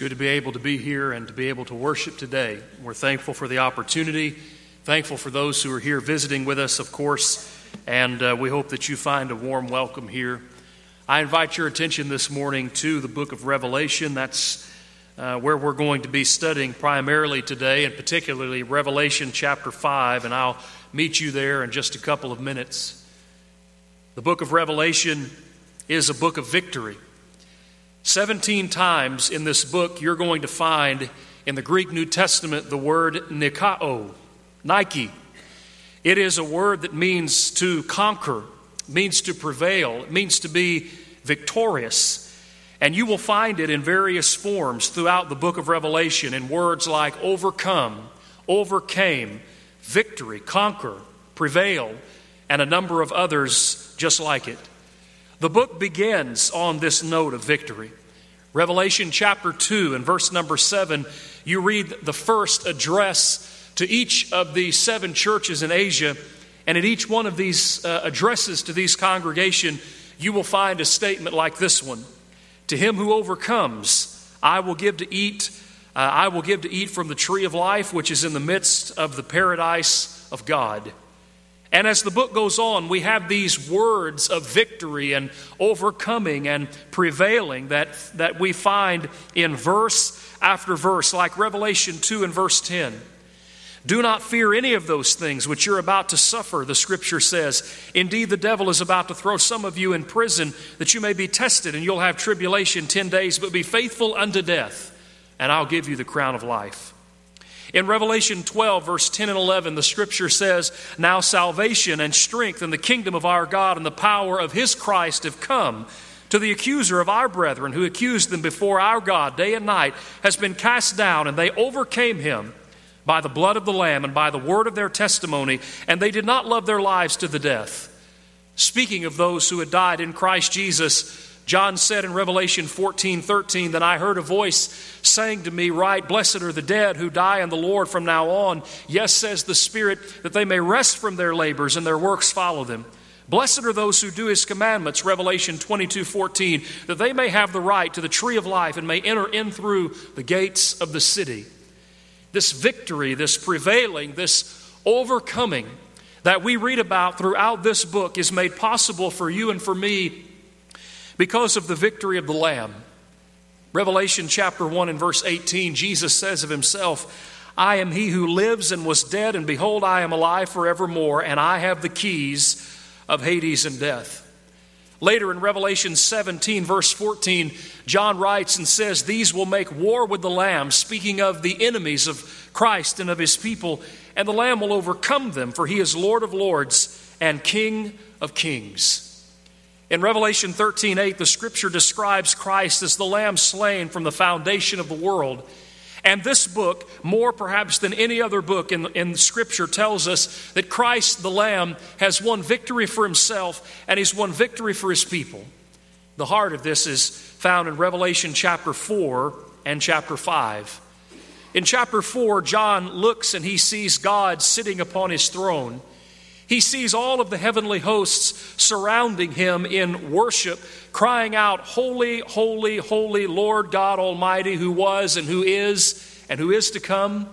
good to be able to be here and to be able to worship today. We're thankful for the opportunity, thankful for those who are here visiting with us, of course, and uh, we hope that you find a warm welcome here. I invite your attention this morning to the book of Revelation. That's uh, where we're going to be studying primarily today, and particularly Revelation chapter 5, and I'll meet you there in just a couple of minutes. The book of Revelation is a book of victory. 17 times in this book, you're going to find in the Greek New Testament the word nikao, Nike. It is a word that means to conquer, means to prevail, it means to be victorious. And you will find it in various forms throughout the book of Revelation in words like overcome, overcame, victory, conquer, prevail, and a number of others just like it. The book begins on this note of victory. Revelation chapter 2 and verse number 7, you read the first address to each of the seven churches in Asia. And in each one of these uh, addresses to these congregation, you will find a statement like this one To him who overcomes, I will give to eat. Uh, I will give to eat from the tree of life, which is in the midst of the paradise of God. And as the book goes on, we have these words of victory and overcoming and prevailing that, that we find in verse after verse, like Revelation 2 and verse 10. Do not fear any of those things which you're about to suffer, the scripture says. Indeed, the devil is about to throw some of you in prison that you may be tested, and you'll have tribulation 10 days, but be faithful unto death, and I'll give you the crown of life. In Revelation 12, verse 10 and 11, the scripture says, Now salvation and strength and the kingdom of our God and the power of his Christ have come. To the accuser of our brethren who accused them before our God day and night has been cast down, and they overcame him by the blood of the Lamb and by the word of their testimony, and they did not love their lives to the death. Speaking of those who had died in Christ Jesus, John said in Revelation 14 13, Then I heard a voice saying to me, Write, blessed are the dead who die in the Lord from now on. Yes, says the Spirit, that they may rest from their labors and their works follow them. Blessed are those who do his commandments, Revelation 22 14, that they may have the right to the tree of life and may enter in through the gates of the city. This victory, this prevailing, this overcoming that we read about throughout this book is made possible for you and for me because of the victory of the Lamb. Revelation chapter 1 and verse 18, Jesus says of himself, I am he who lives and was dead, and behold, I am alive forevermore, and I have the keys of Hades and death. Later in Revelation 17, verse 14, John writes and says, These will make war with the Lamb, speaking of the enemies of Christ and of his people, and the Lamb will overcome them, for he is Lord of lords and King of kings. In Revelation 13 8, the scripture describes Christ as the lamb slain from the foundation of the world. And this book, more perhaps than any other book in, in Scripture, tells us that Christ, the Lamb, has won victory for himself and he's won victory for his people. The heart of this is found in Revelation chapter 4 and chapter 5. In chapter 4, John looks and he sees God sitting upon his throne. He sees all of the heavenly hosts surrounding him in worship, crying out, Holy, holy, holy Lord God Almighty, who was and who is and who is to come.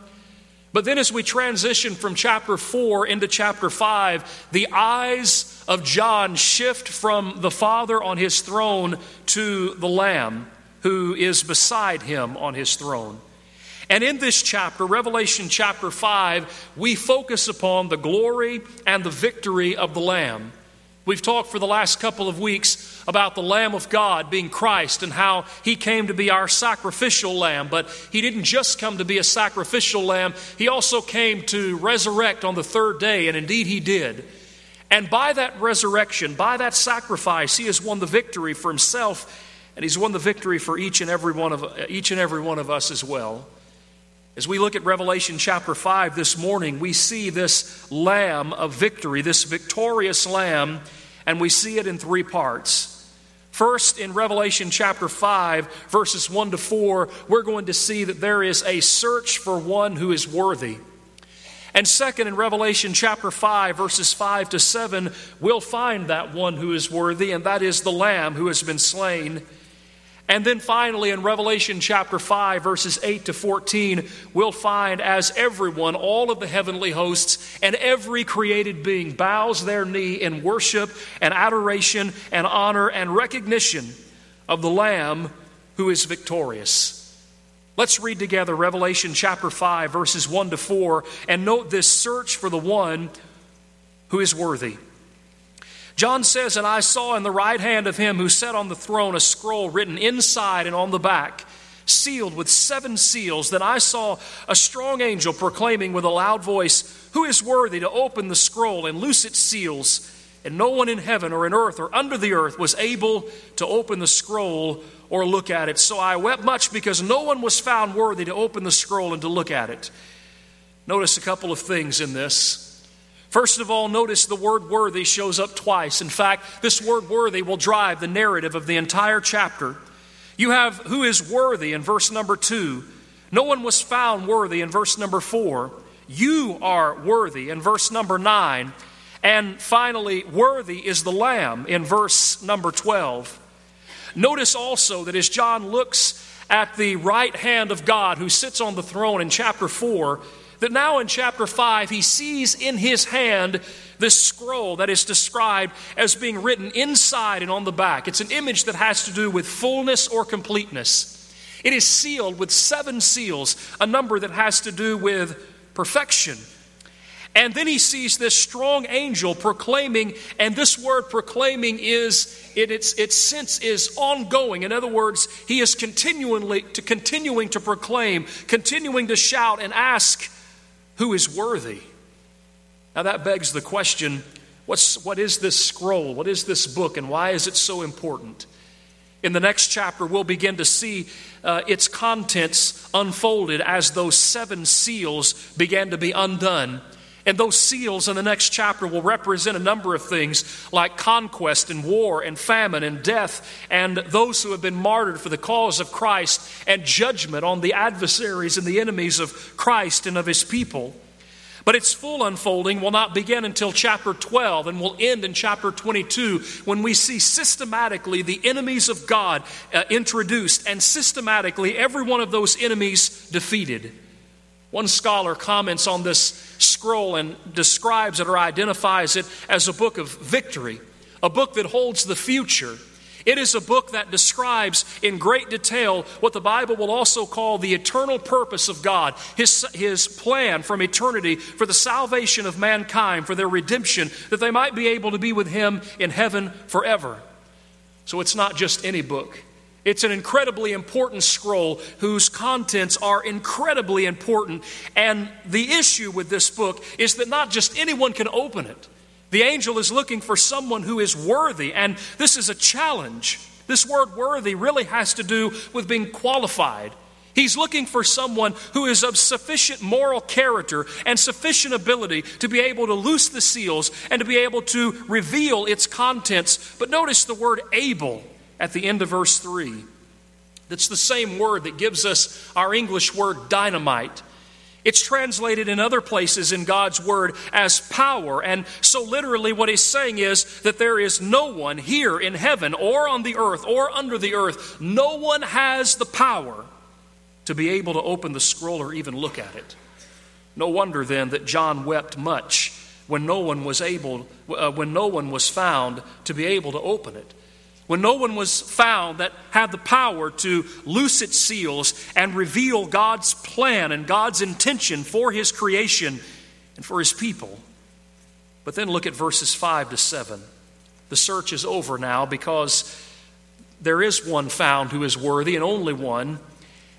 But then, as we transition from chapter 4 into chapter 5, the eyes of John shift from the Father on his throne to the Lamb who is beside him on his throne. And in this chapter, Revelation chapter 5, we focus upon the glory and the victory of the Lamb. We've talked for the last couple of weeks about the Lamb of God being Christ and how he came to be our sacrificial lamb. But he didn't just come to be a sacrificial lamb, he also came to resurrect on the third day, and indeed he did. And by that resurrection, by that sacrifice, he has won the victory for himself, and he's won the victory for each and every one of, each and every one of us as well. As we look at Revelation chapter 5 this morning, we see this lamb of victory, this victorious lamb, and we see it in three parts. First, in Revelation chapter 5, verses 1 to 4, we're going to see that there is a search for one who is worthy. And second, in Revelation chapter 5, verses 5 to 7, we'll find that one who is worthy, and that is the Lamb who has been slain. And then finally, in Revelation chapter 5, verses 8 to 14, we'll find as everyone, all of the heavenly hosts, and every created being bows their knee in worship and adoration and honor and recognition of the Lamb who is victorious. Let's read together Revelation chapter 5, verses 1 to 4, and note this search for the one who is worthy. John says, And I saw in the right hand of him who sat on the throne a scroll written inside and on the back, sealed with seven seals. Then I saw a strong angel proclaiming with a loud voice, Who is worthy to open the scroll and loose its seals? And no one in heaven or in earth or under the earth was able to open the scroll or look at it. So I wept much because no one was found worthy to open the scroll and to look at it. Notice a couple of things in this. First of all, notice the word worthy shows up twice. In fact, this word worthy will drive the narrative of the entire chapter. You have who is worthy in verse number two. No one was found worthy in verse number four. You are worthy in verse number nine. And finally, worthy is the Lamb in verse number 12. Notice also that as John looks at the right hand of God who sits on the throne in chapter 4, that now in chapter 5 he sees in his hand this scroll that is described as being written inside and on the back. It's an image that has to do with fullness or completeness. It is sealed with seven seals, a number that has to do with perfection. And then he sees this strong angel proclaiming, and this word proclaiming is, in its, its sense is ongoing. In other words, he is continually to continuing to proclaim, continuing to shout and ask who is worthy. Now that begs the question what's, what is this scroll? What is this book? And why is it so important? In the next chapter, we'll begin to see uh, its contents unfolded as those seven seals began to be undone. And those seals in the next chapter will represent a number of things like conquest and war and famine and death and those who have been martyred for the cause of Christ and judgment on the adversaries and the enemies of Christ and of his people. But its full unfolding will not begin until chapter 12 and will end in chapter 22 when we see systematically the enemies of God uh, introduced and systematically every one of those enemies defeated. One scholar comments on this scroll and describes it or identifies it as a book of victory, a book that holds the future. It is a book that describes in great detail what the Bible will also call the eternal purpose of God, His, his plan from eternity for the salvation of mankind, for their redemption, that they might be able to be with Him in heaven forever. So it's not just any book, it's an incredibly important scroll whose contents are incredibly important. And the issue with this book is that not just anyone can open it. The angel is looking for someone who is worthy, and this is a challenge. This word worthy really has to do with being qualified. He's looking for someone who is of sufficient moral character and sufficient ability to be able to loose the seals and to be able to reveal its contents. But notice the word able at the end of verse 3. That's the same word that gives us our English word dynamite. It's translated in other places in God's Word as power. And so, literally, what he's saying is that there is no one here in heaven or on the earth or under the earth, no one has the power to be able to open the scroll or even look at it. No wonder then that John wept much when no one was able, uh, when no one was found to be able to open it when no one was found that had the power to loose its seals and reveal God's plan and God's intention for his creation and for his people. But then look at verses 5 to 7. The search is over now because there is one found who is worthy and only one,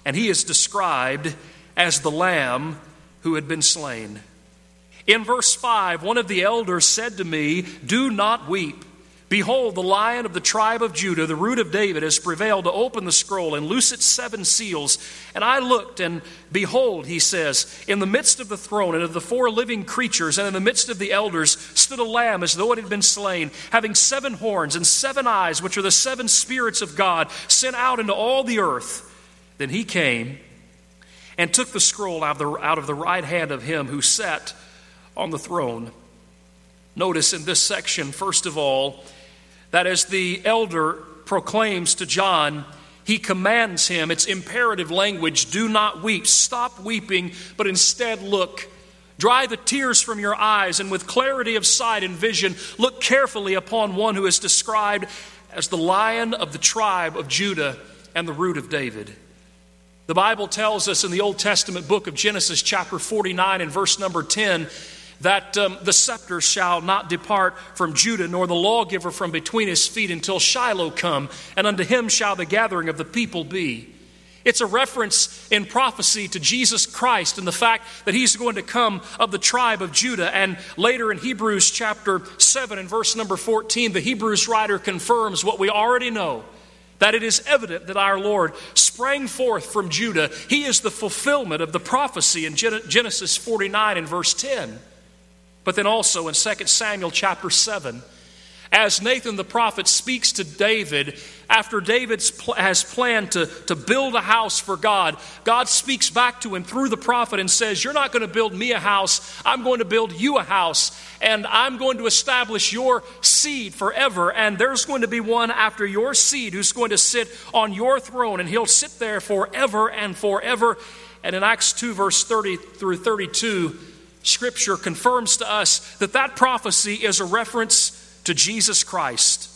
and he is described as the lamb who had been slain. In verse 5, one of the elders said to me, Do not weep. Behold, the lion of the tribe of Judah, the root of David, has prevailed to open the scroll and loose its seven seals. And I looked, and behold, he says, in the midst of the throne and of the four living creatures, and in the midst of the elders, stood a lamb as though it had been slain, having seven horns and seven eyes, which are the seven spirits of God, sent out into all the earth. Then he came and took the scroll out of the, out of the right hand of him who sat on the throne. Notice in this section, first of all, that as the elder proclaims to John, he commands him. It's imperative language do not weep. Stop weeping, but instead look. Dry the tears from your eyes, and with clarity of sight and vision, look carefully upon one who is described as the lion of the tribe of Judah and the root of David. The Bible tells us in the Old Testament book of Genesis, chapter 49, and verse number 10, that um, the scepter shall not depart from Judah, nor the lawgiver from between his feet until Shiloh come, and unto him shall the gathering of the people be. It's a reference in prophecy to Jesus Christ and the fact that he's going to come of the tribe of Judah. And later in Hebrews chapter 7 and verse number 14, the Hebrews writer confirms what we already know that it is evident that our Lord sprang forth from Judah. He is the fulfillment of the prophecy in Genesis 49 and verse 10. But then also in 2 Samuel chapter 7, as Nathan the prophet speaks to David, after David has planned to, to build a house for God, God speaks back to him through the prophet and says, You're not going to build me a house, I'm going to build you a house, and I'm going to establish your seed forever. And there's going to be one after your seed who's going to sit on your throne, and he'll sit there forever and forever. And in Acts 2, verse 30 through 32, Scripture confirms to us that that prophecy is a reference to Jesus Christ,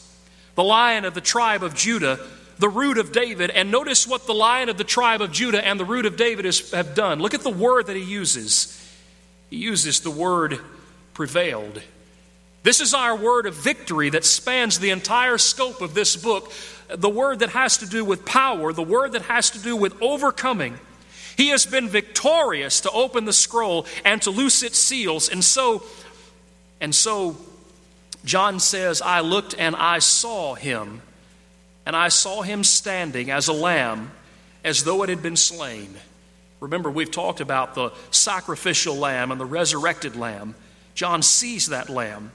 the lion of the tribe of Judah, the root of David. And notice what the lion of the tribe of Judah and the root of David is, have done. Look at the word that he uses. He uses the word prevailed. This is our word of victory that spans the entire scope of this book. The word that has to do with power, the word that has to do with overcoming. He has been victorious to open the scroll and to loose its seals. And so, and so John says, I looked and I saw him, and I saw him standing as a lamb, as though it had been slain. Remember, we've talked about the sacrificial lamb and the resurrected lamb. John sees that lamb.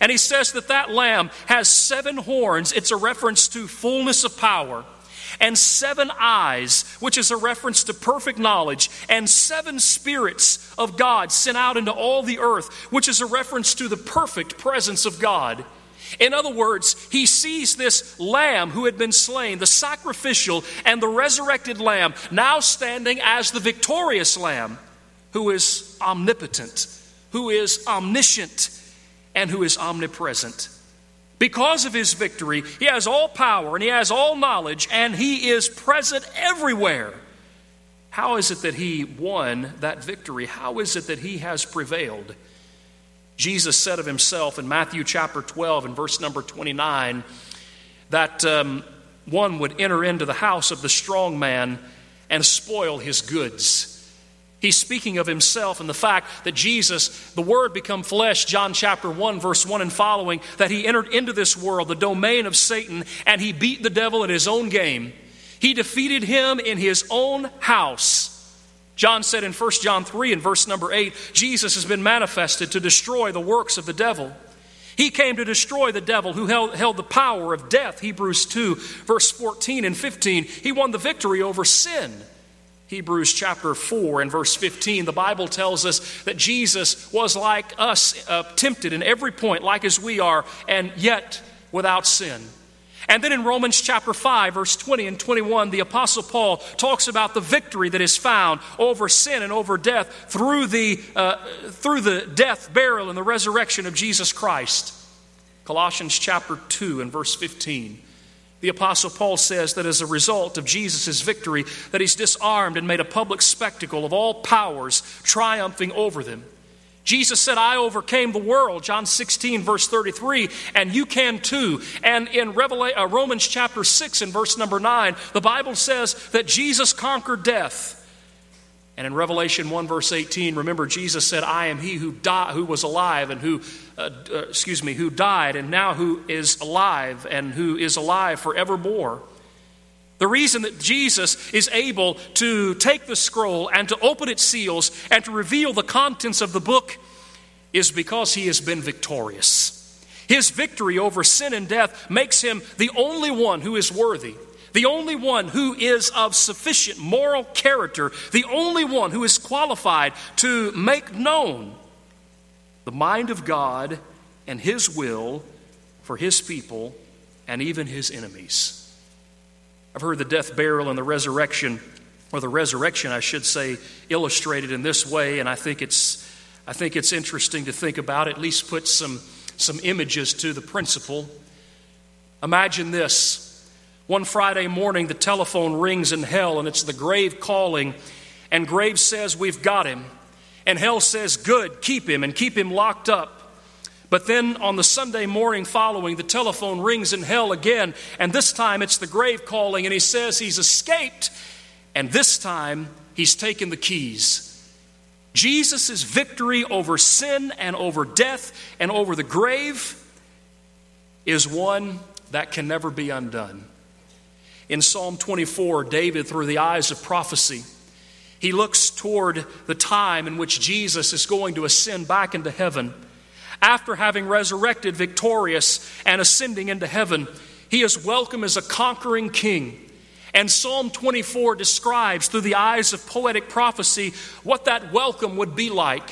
And he says that that lamb has seven horns. It's a reference to fullness of power and seven eyes, which is a reference to perfect knowledge, and seven spirits of God sent out into all the earth, which is a reference to the perfect presence of God. In other words, he sees this lamb who had been slain, the sacrificial and the resurrected lamb, now standing as the victorious lamb who is omnipotent, who is omniscient, and who is omnipresent. Because of his victory, he has all power and he has all knowledge and he is present everywhere. How is it that he won that victory? How is it that he has prevailed? Jesus said of himself in Matthew chapter 12 and verse number 29 that um, one would enter into the house of the strong man and spoil his goods. He's speaking of himself and the fact that Jesus, the Word become flesh, John chapter 1, verse 1 and following, that he entered into this world, the domain of Satan, and he beat the devil at his own game. He defeated him in his own house. John said in 1 John 3 and verse number 8, Jesus has been manifested to destroy the works of the devil. He came to destroy the devil who held, held the power of death, Hebrews 2, verse 14 and 15. He won the victory over sin. Hebrews chapter 4 and verse 15, the Bible tells us that Jesus was like us, uh, tempted in every point, like as we are, and yet without sin. And then in Romans chapter 5, verse 20 and 21, the Apostle Paul talks about the victory that is found over sin and over death through the, uh, through the death, burial, and the resurrection of Jesus Christ. Colossians chapter 2 and verse 15. The apostle Paul says that as a result of Jesus' victory that he's disarmed and made a public spectacle of all powers triumphing over them. Jesus said, I overcame the world, John 16, verse 33, and you can too. And in uh, Romans chapter 6 and verse number 9, the Bible says that Jesus conquered death. And in Revelation 1, verse 18, remember, Jesus said, I am he who, di- who was alive and who, uh, uh, excuse me, who died and now who is alive and who is alive forevermore. The reason that Jesus is able to take the scroll and to open its seals and to reveal the contents of the book is because he has been victorious. His victory over sin and death makes him the only one who is worthy the only one who is of sufficient moral character, the only one who is qualified to make known the mind of God and His will for His people and even His enemies. I've heard the death, burial, and the resurrection, or the resurrection, I should say, illustrated in this way, and I think it's, I think it's interesting to think about, at least put some, some images to the principle. Imagine this. One Friday morning, the telephone rings in hell, and it's the grave calling, and grave says, We've got him. And hell says, Good, keep him, and keep him locked up. But then on the Sunday morning following, the telephone rings in hell again, and this time it's the grave calling, and he says he's escaped, and this time he's taken the keys. Jesus' victory over sin and over death and over the grave is one that can never be undone. In Psalm 24, David, through the eyes of prophecy, he looks toward the time in which Jesus is going to ascend back into heaven after having resurrected victorious and ascending into heaven, he is welcome as a conquering king. And Psalm 24 describes through the eyes of poetic prophecy what that welcome would be like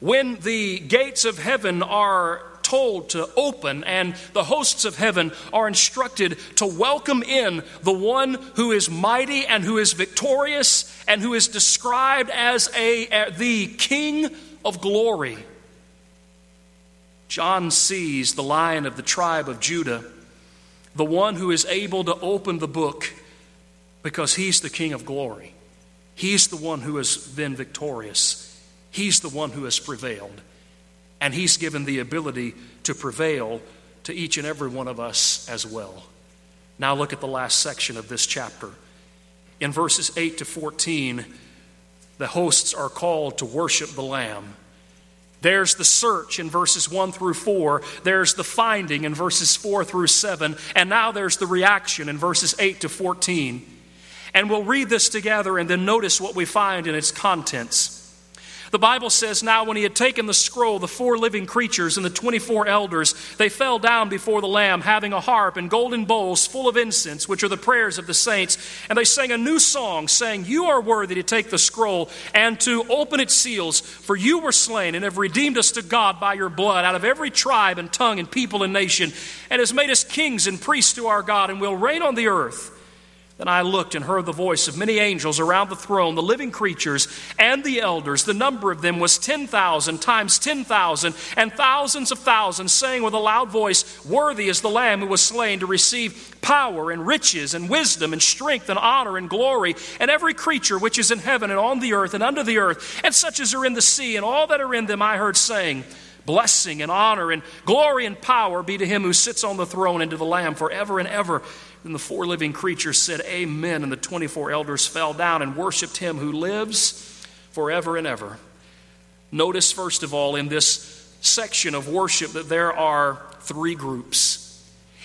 when the gates of heaven are told to open and the hosts of heaven are instructed to welcome in the one who is mighty and who is victorious and who is described as a, the king of glory. John sees the lion of the tribe of Judah, the one who is able to open the book because he's the King of glory. He's the one who has been victorious. He's the one who has prevailed. And he's given the ability to prevail to each and every one of us as well. Now look at the last section of this chapter. In verses 8 to 14, the hosts are called to worship the Lamb. There's the search in verses 1 through 4. There's the finding in verses 4 through 7. And now there's the reaction in verses 8 to 14. And we'll read this together and then notice what we find in its contents. The Bible says, Now when he had taken the scroll, the four living creatures and the 24 elders, they fell down before the Lamb, having a harp and golden bowls full of incense, which are the prayers of the saints. And they sang a new song, saying, You are worthy to take the scroll and to open its seals, for you were slain and have redeemed us to God by your blood out of every tribe and tongue and people and nation, and has made us kings and priests to our God, and will reign on the earth. Then I looked and heard the voice of many angels around the throne, the living creatures, and the elders. The number of them was 10,000 times 10,000, and thousands of thousands, saying with a loud voice, Worthy is the Lamb who was slain to receive power and riches and wisdom and strength and honor and glory, and every creature which is in heaven and on the earth and under the earth, and such as are in the sea, and all that are in them, I heard saying, Blessing and honor and glory and power be to him who sits on the throne and to the Lamb forever and ever. Then the four living creatures said, Amen. And the 24 elders fell down and worshiped him who lives forever and ever. Notice, first of all, in this section of worship, that there are three groups.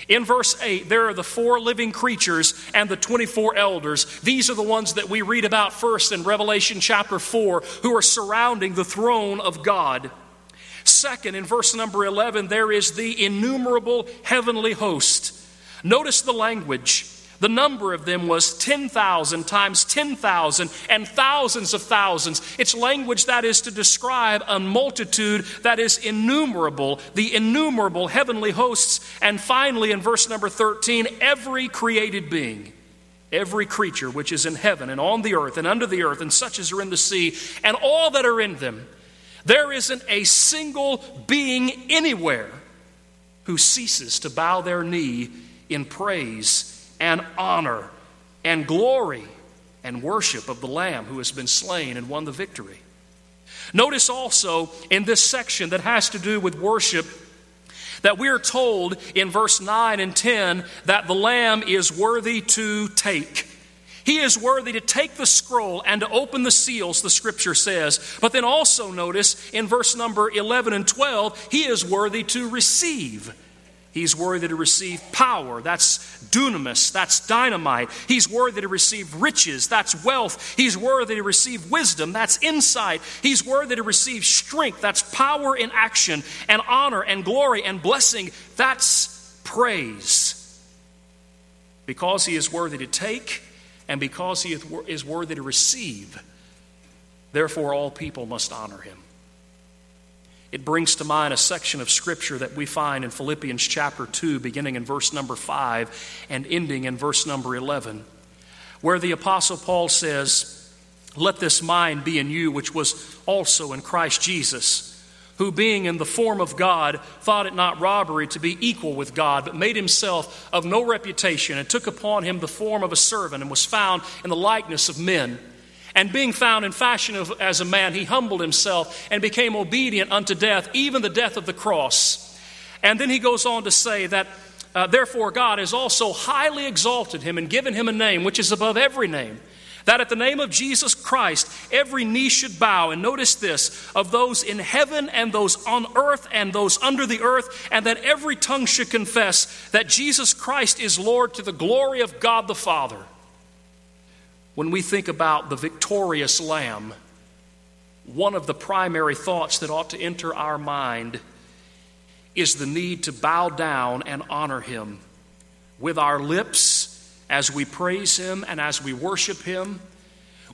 In verse 8, there are the four living creatures and the 24 elders. These are the ones that we read about first in Revelation chapter 4 who are surrounding the throne of God. Second, in verse number 11, there is the innumerable heavenly host. Notice the language. The number of them was 10,000 times 10,000 and thousands of thousands. It's language that is to describe a multitude that is innumerable, the innumerable heavenly hosts. And finally, in verse number 13, every created being, every creature which is in heaven and on the earth and under the earth and such as are in the sea, and all that are in them. There isn't a single being anywhere who ceases to bow their knee in praise and honor and glory and worship of the Lamb who has been slain and won the victory. Notice also in this section that has to do with worship that we are told in verse 9 and 10 that the Lamb is worthy to take. He is worthy to take the scroll and to open the seals, the scripture says. But then also notice in verse number 11 and 12, he is worthy to receive. He's worthy to receive power. That's dunamis. That's dynamite. He's worthy to receive riches. That's wealth. He's worthy to receive wisdom. That's insight. He's worthy to receive strength. That's power in action and honor and glory and blessing. That's praise. Because he is worthy to take and because he is worthy to receive, therefore all people must honor him. It brings to mind a section of Scripture that we find in Philippians chapter 2, beginning in verse number 5 and ending in verse number 11, where the Apostle Paul says, Let this mind be in you, which was also in Christ Jesus who, being in the form of God, thought it not robbery to be equal with God, but made himself of no reputation, and took upon him the form of a servant, and was found in the likeness of men. And being found in fashion of, as a man, he humbled himself and became obedient unto death, even the death of the cross. And then he goes on to say that, uh, therefore, God has also highly exalted him and given him a name which is above every name that at the name of Jesus Christ, every knee should bow. And notice this of those in heaven and those on earth and those under the earth, and that every tongue should confess that Jesus Christ is Lord to the glory of God the Father. When we think about the victorious Lamb, one of the primary thoughts that ought to enter our mind is the need to bow down and honor Him with our lips as we praise Him and as we worship Him,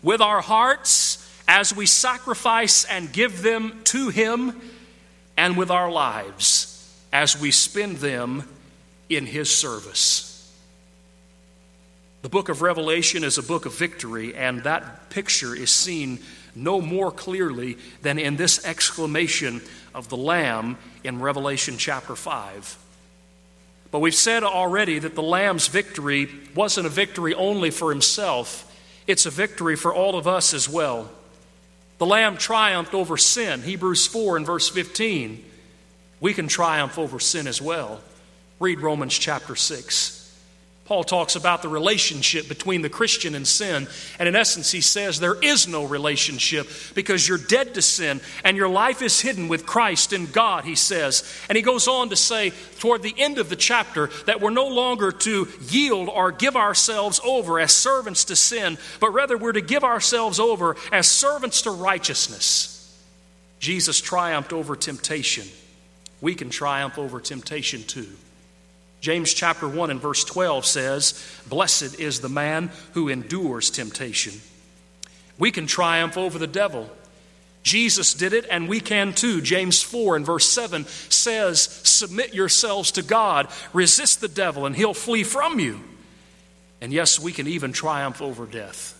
with our hearts as we sacrifice and give them to Him, and with our lives as we spend them in His service. The book of Revelation is a book of victory, and that picture is seen no more clearly than in this exclamation of the Lamb in Revelation chapter 5. But we've said already that the Lamb's victory wasn't a victory only for himself, it's a victory for all of us as well. The Lamb triumphed over sin, Hebrews 4 and verse 15. We can triumph over sin as well. Read Romans chapter 6. Paul talks about the relationship between the Christian and sin. And in essence, he says there is no relationship because you're dead to sin and your life is hidden with Christ in God, he says. And he goes on to say toward the end of the chapter that we're no longer to yield or give ourselves over as servants to sin, but rather we're to give ourselves over as servants to righteousness. Jesus triumphed over temptation. We can triumph over temptation too. James chapter 1 and verse 12 says, Blessed is the man who endures temptation. We can triumph over the devil. Jesus did it, and we can too. James 4 and verse 7 says, Submit yourselves to God, resist the devil, and he'll flee from you. And yes, we can even triumph over death.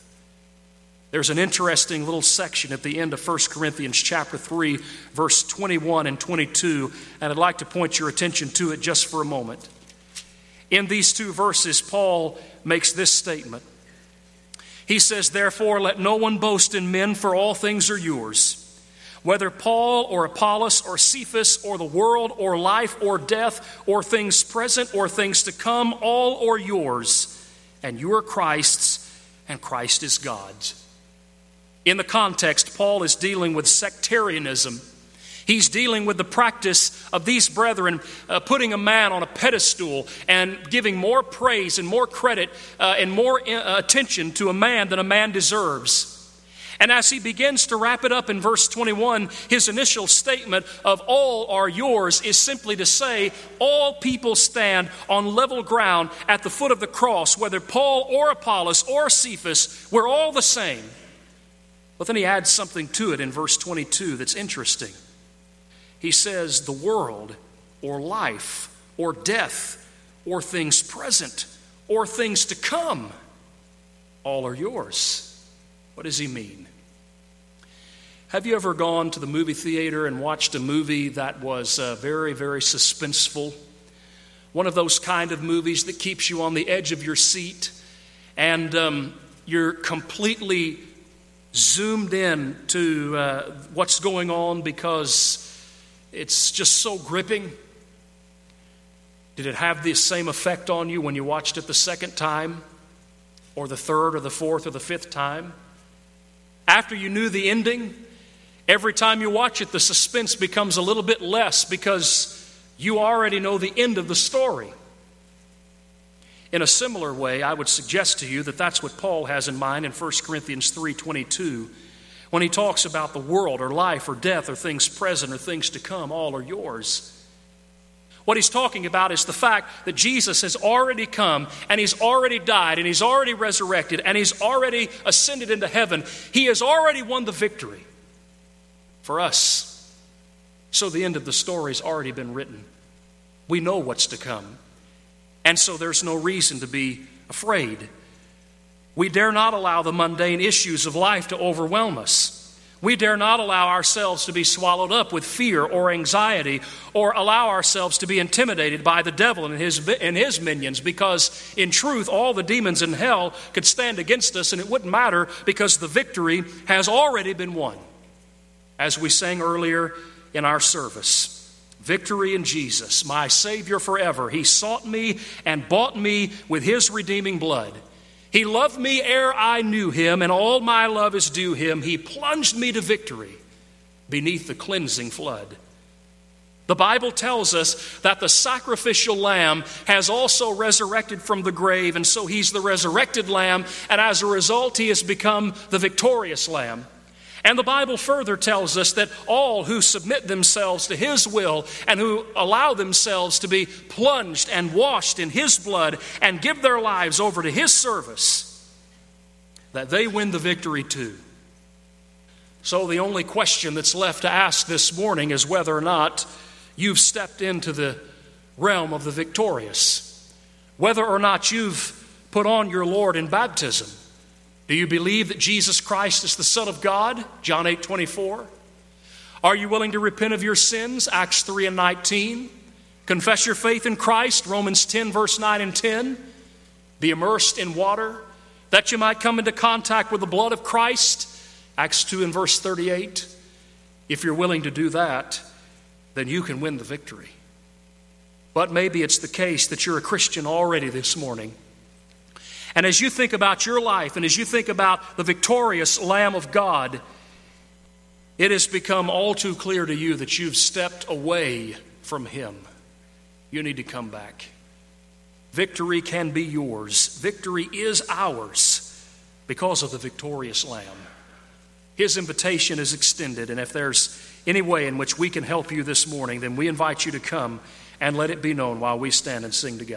There's an interesting little section at the end of 1 Corinthians chapter 3 verse 21 and 22 and I'd like to point your attention to it just for a moment. In these two verses, Paul makes this statement. He says, Therefore, let no one boast in men, for all things are yours. Whether Paul or Apollos or Cephas or the world or life or death or things present or things to come, all are yours, and you are Christ's, and Christ is God's. In the context, Paul is dealing with sectarianism He's dealing with the practice of these brethren uh, putting a man on a pedestal and giving more praise and more credit uh, and more uh, attention to a man than a man deserves. And as he begins to wrap it up in verse 21, his initial statement of all are yours is simply to say, all people stand on level ground at the foot of the cross, whether Paul or Apollos or Cephas, we're all the same. But then he adds something to it in verse 22 that's interesting. He says, the world, or life, or death, or things present, or things to come, all are yours. What does he mean? Have you ever gone to the movie theater and watched a movie that was uh, very, very suspenseful? One of those kind of movies that keeps you on the edge of your seat and um, you're completely zoomed in to uh, what's going on because it's just so gripping. Did it have the same effect on you when you watched it the second time, or the third, or the fourth, or the fifth time? After you knew the ending, every time you watch it, the suspense becomes a little bit less because you already know the end of the story. In a similar way, I would suggest to you that that's what Paul has in mind in 1 Corinthians 3:22 when he talks about the world or life or death or things present or things to come, all are yours. What he's talking about is the fact that Jesus has already come and he's already died and he's already resurrected and he's already ascended into heaven. He has already won the victory for us. So the end of the story has already been written. We know what's to come. And so there's no reason to be afraid. We dare not allow the mundane issues of life to overwhelm us. We dare not allow ourselves to be swallowed up with fear or anxiety or allow ourselves to be intimidated by the devil and his, and his minions because, in truth, all the demons in hell could stand against us and it wouldn't matter because the victory has already been won. As we sang earlier in our service, victory in Jesus, my Savior forever. He sought me and bought me with his redeeming blood. He loved me ere I knew him, and all my love is due him. He plunged me to victory beneath the cleansing flood. The Bible tells us that the sacrificial lamb has also resurrected from the grave, and so he's the resurrected lamb, and as a result, he has become the victorious lamb. And the Bible further tells us that all who submit themselves to His will and who allow themselves to be plunged and washed in His blood and give their lives over to His service, that they win the victory too. So the only question that's left to ask this morning is whether or not you've stepped into the realm of the victorious, whether or not you've put on your Lord in baptism. Do you believe that Jesus Christ is the Son of God? John 8 24. Are you willing to repent of your sins? Acts 3 and 19. Confess your faith in Christ? Romans 10, verse 9 and 10. Be immersed in water that you might come into contact with the blood of Christ? Acts 2 and verse 38. If you're willing to do that, then you can win the victory. But maybe it's the case that you're a Christian already this morning and as you think about your life and as you think about the victorious Lamb of God, it has become all too clear to you that you've stepped away from Him. You need to come back. Victory can be yours, victory is ours because of the victorious Lamb. His invitation is extended, and if there's any way in which we can help you this morning, then we invite you to come and let it be known while we stand and sing together.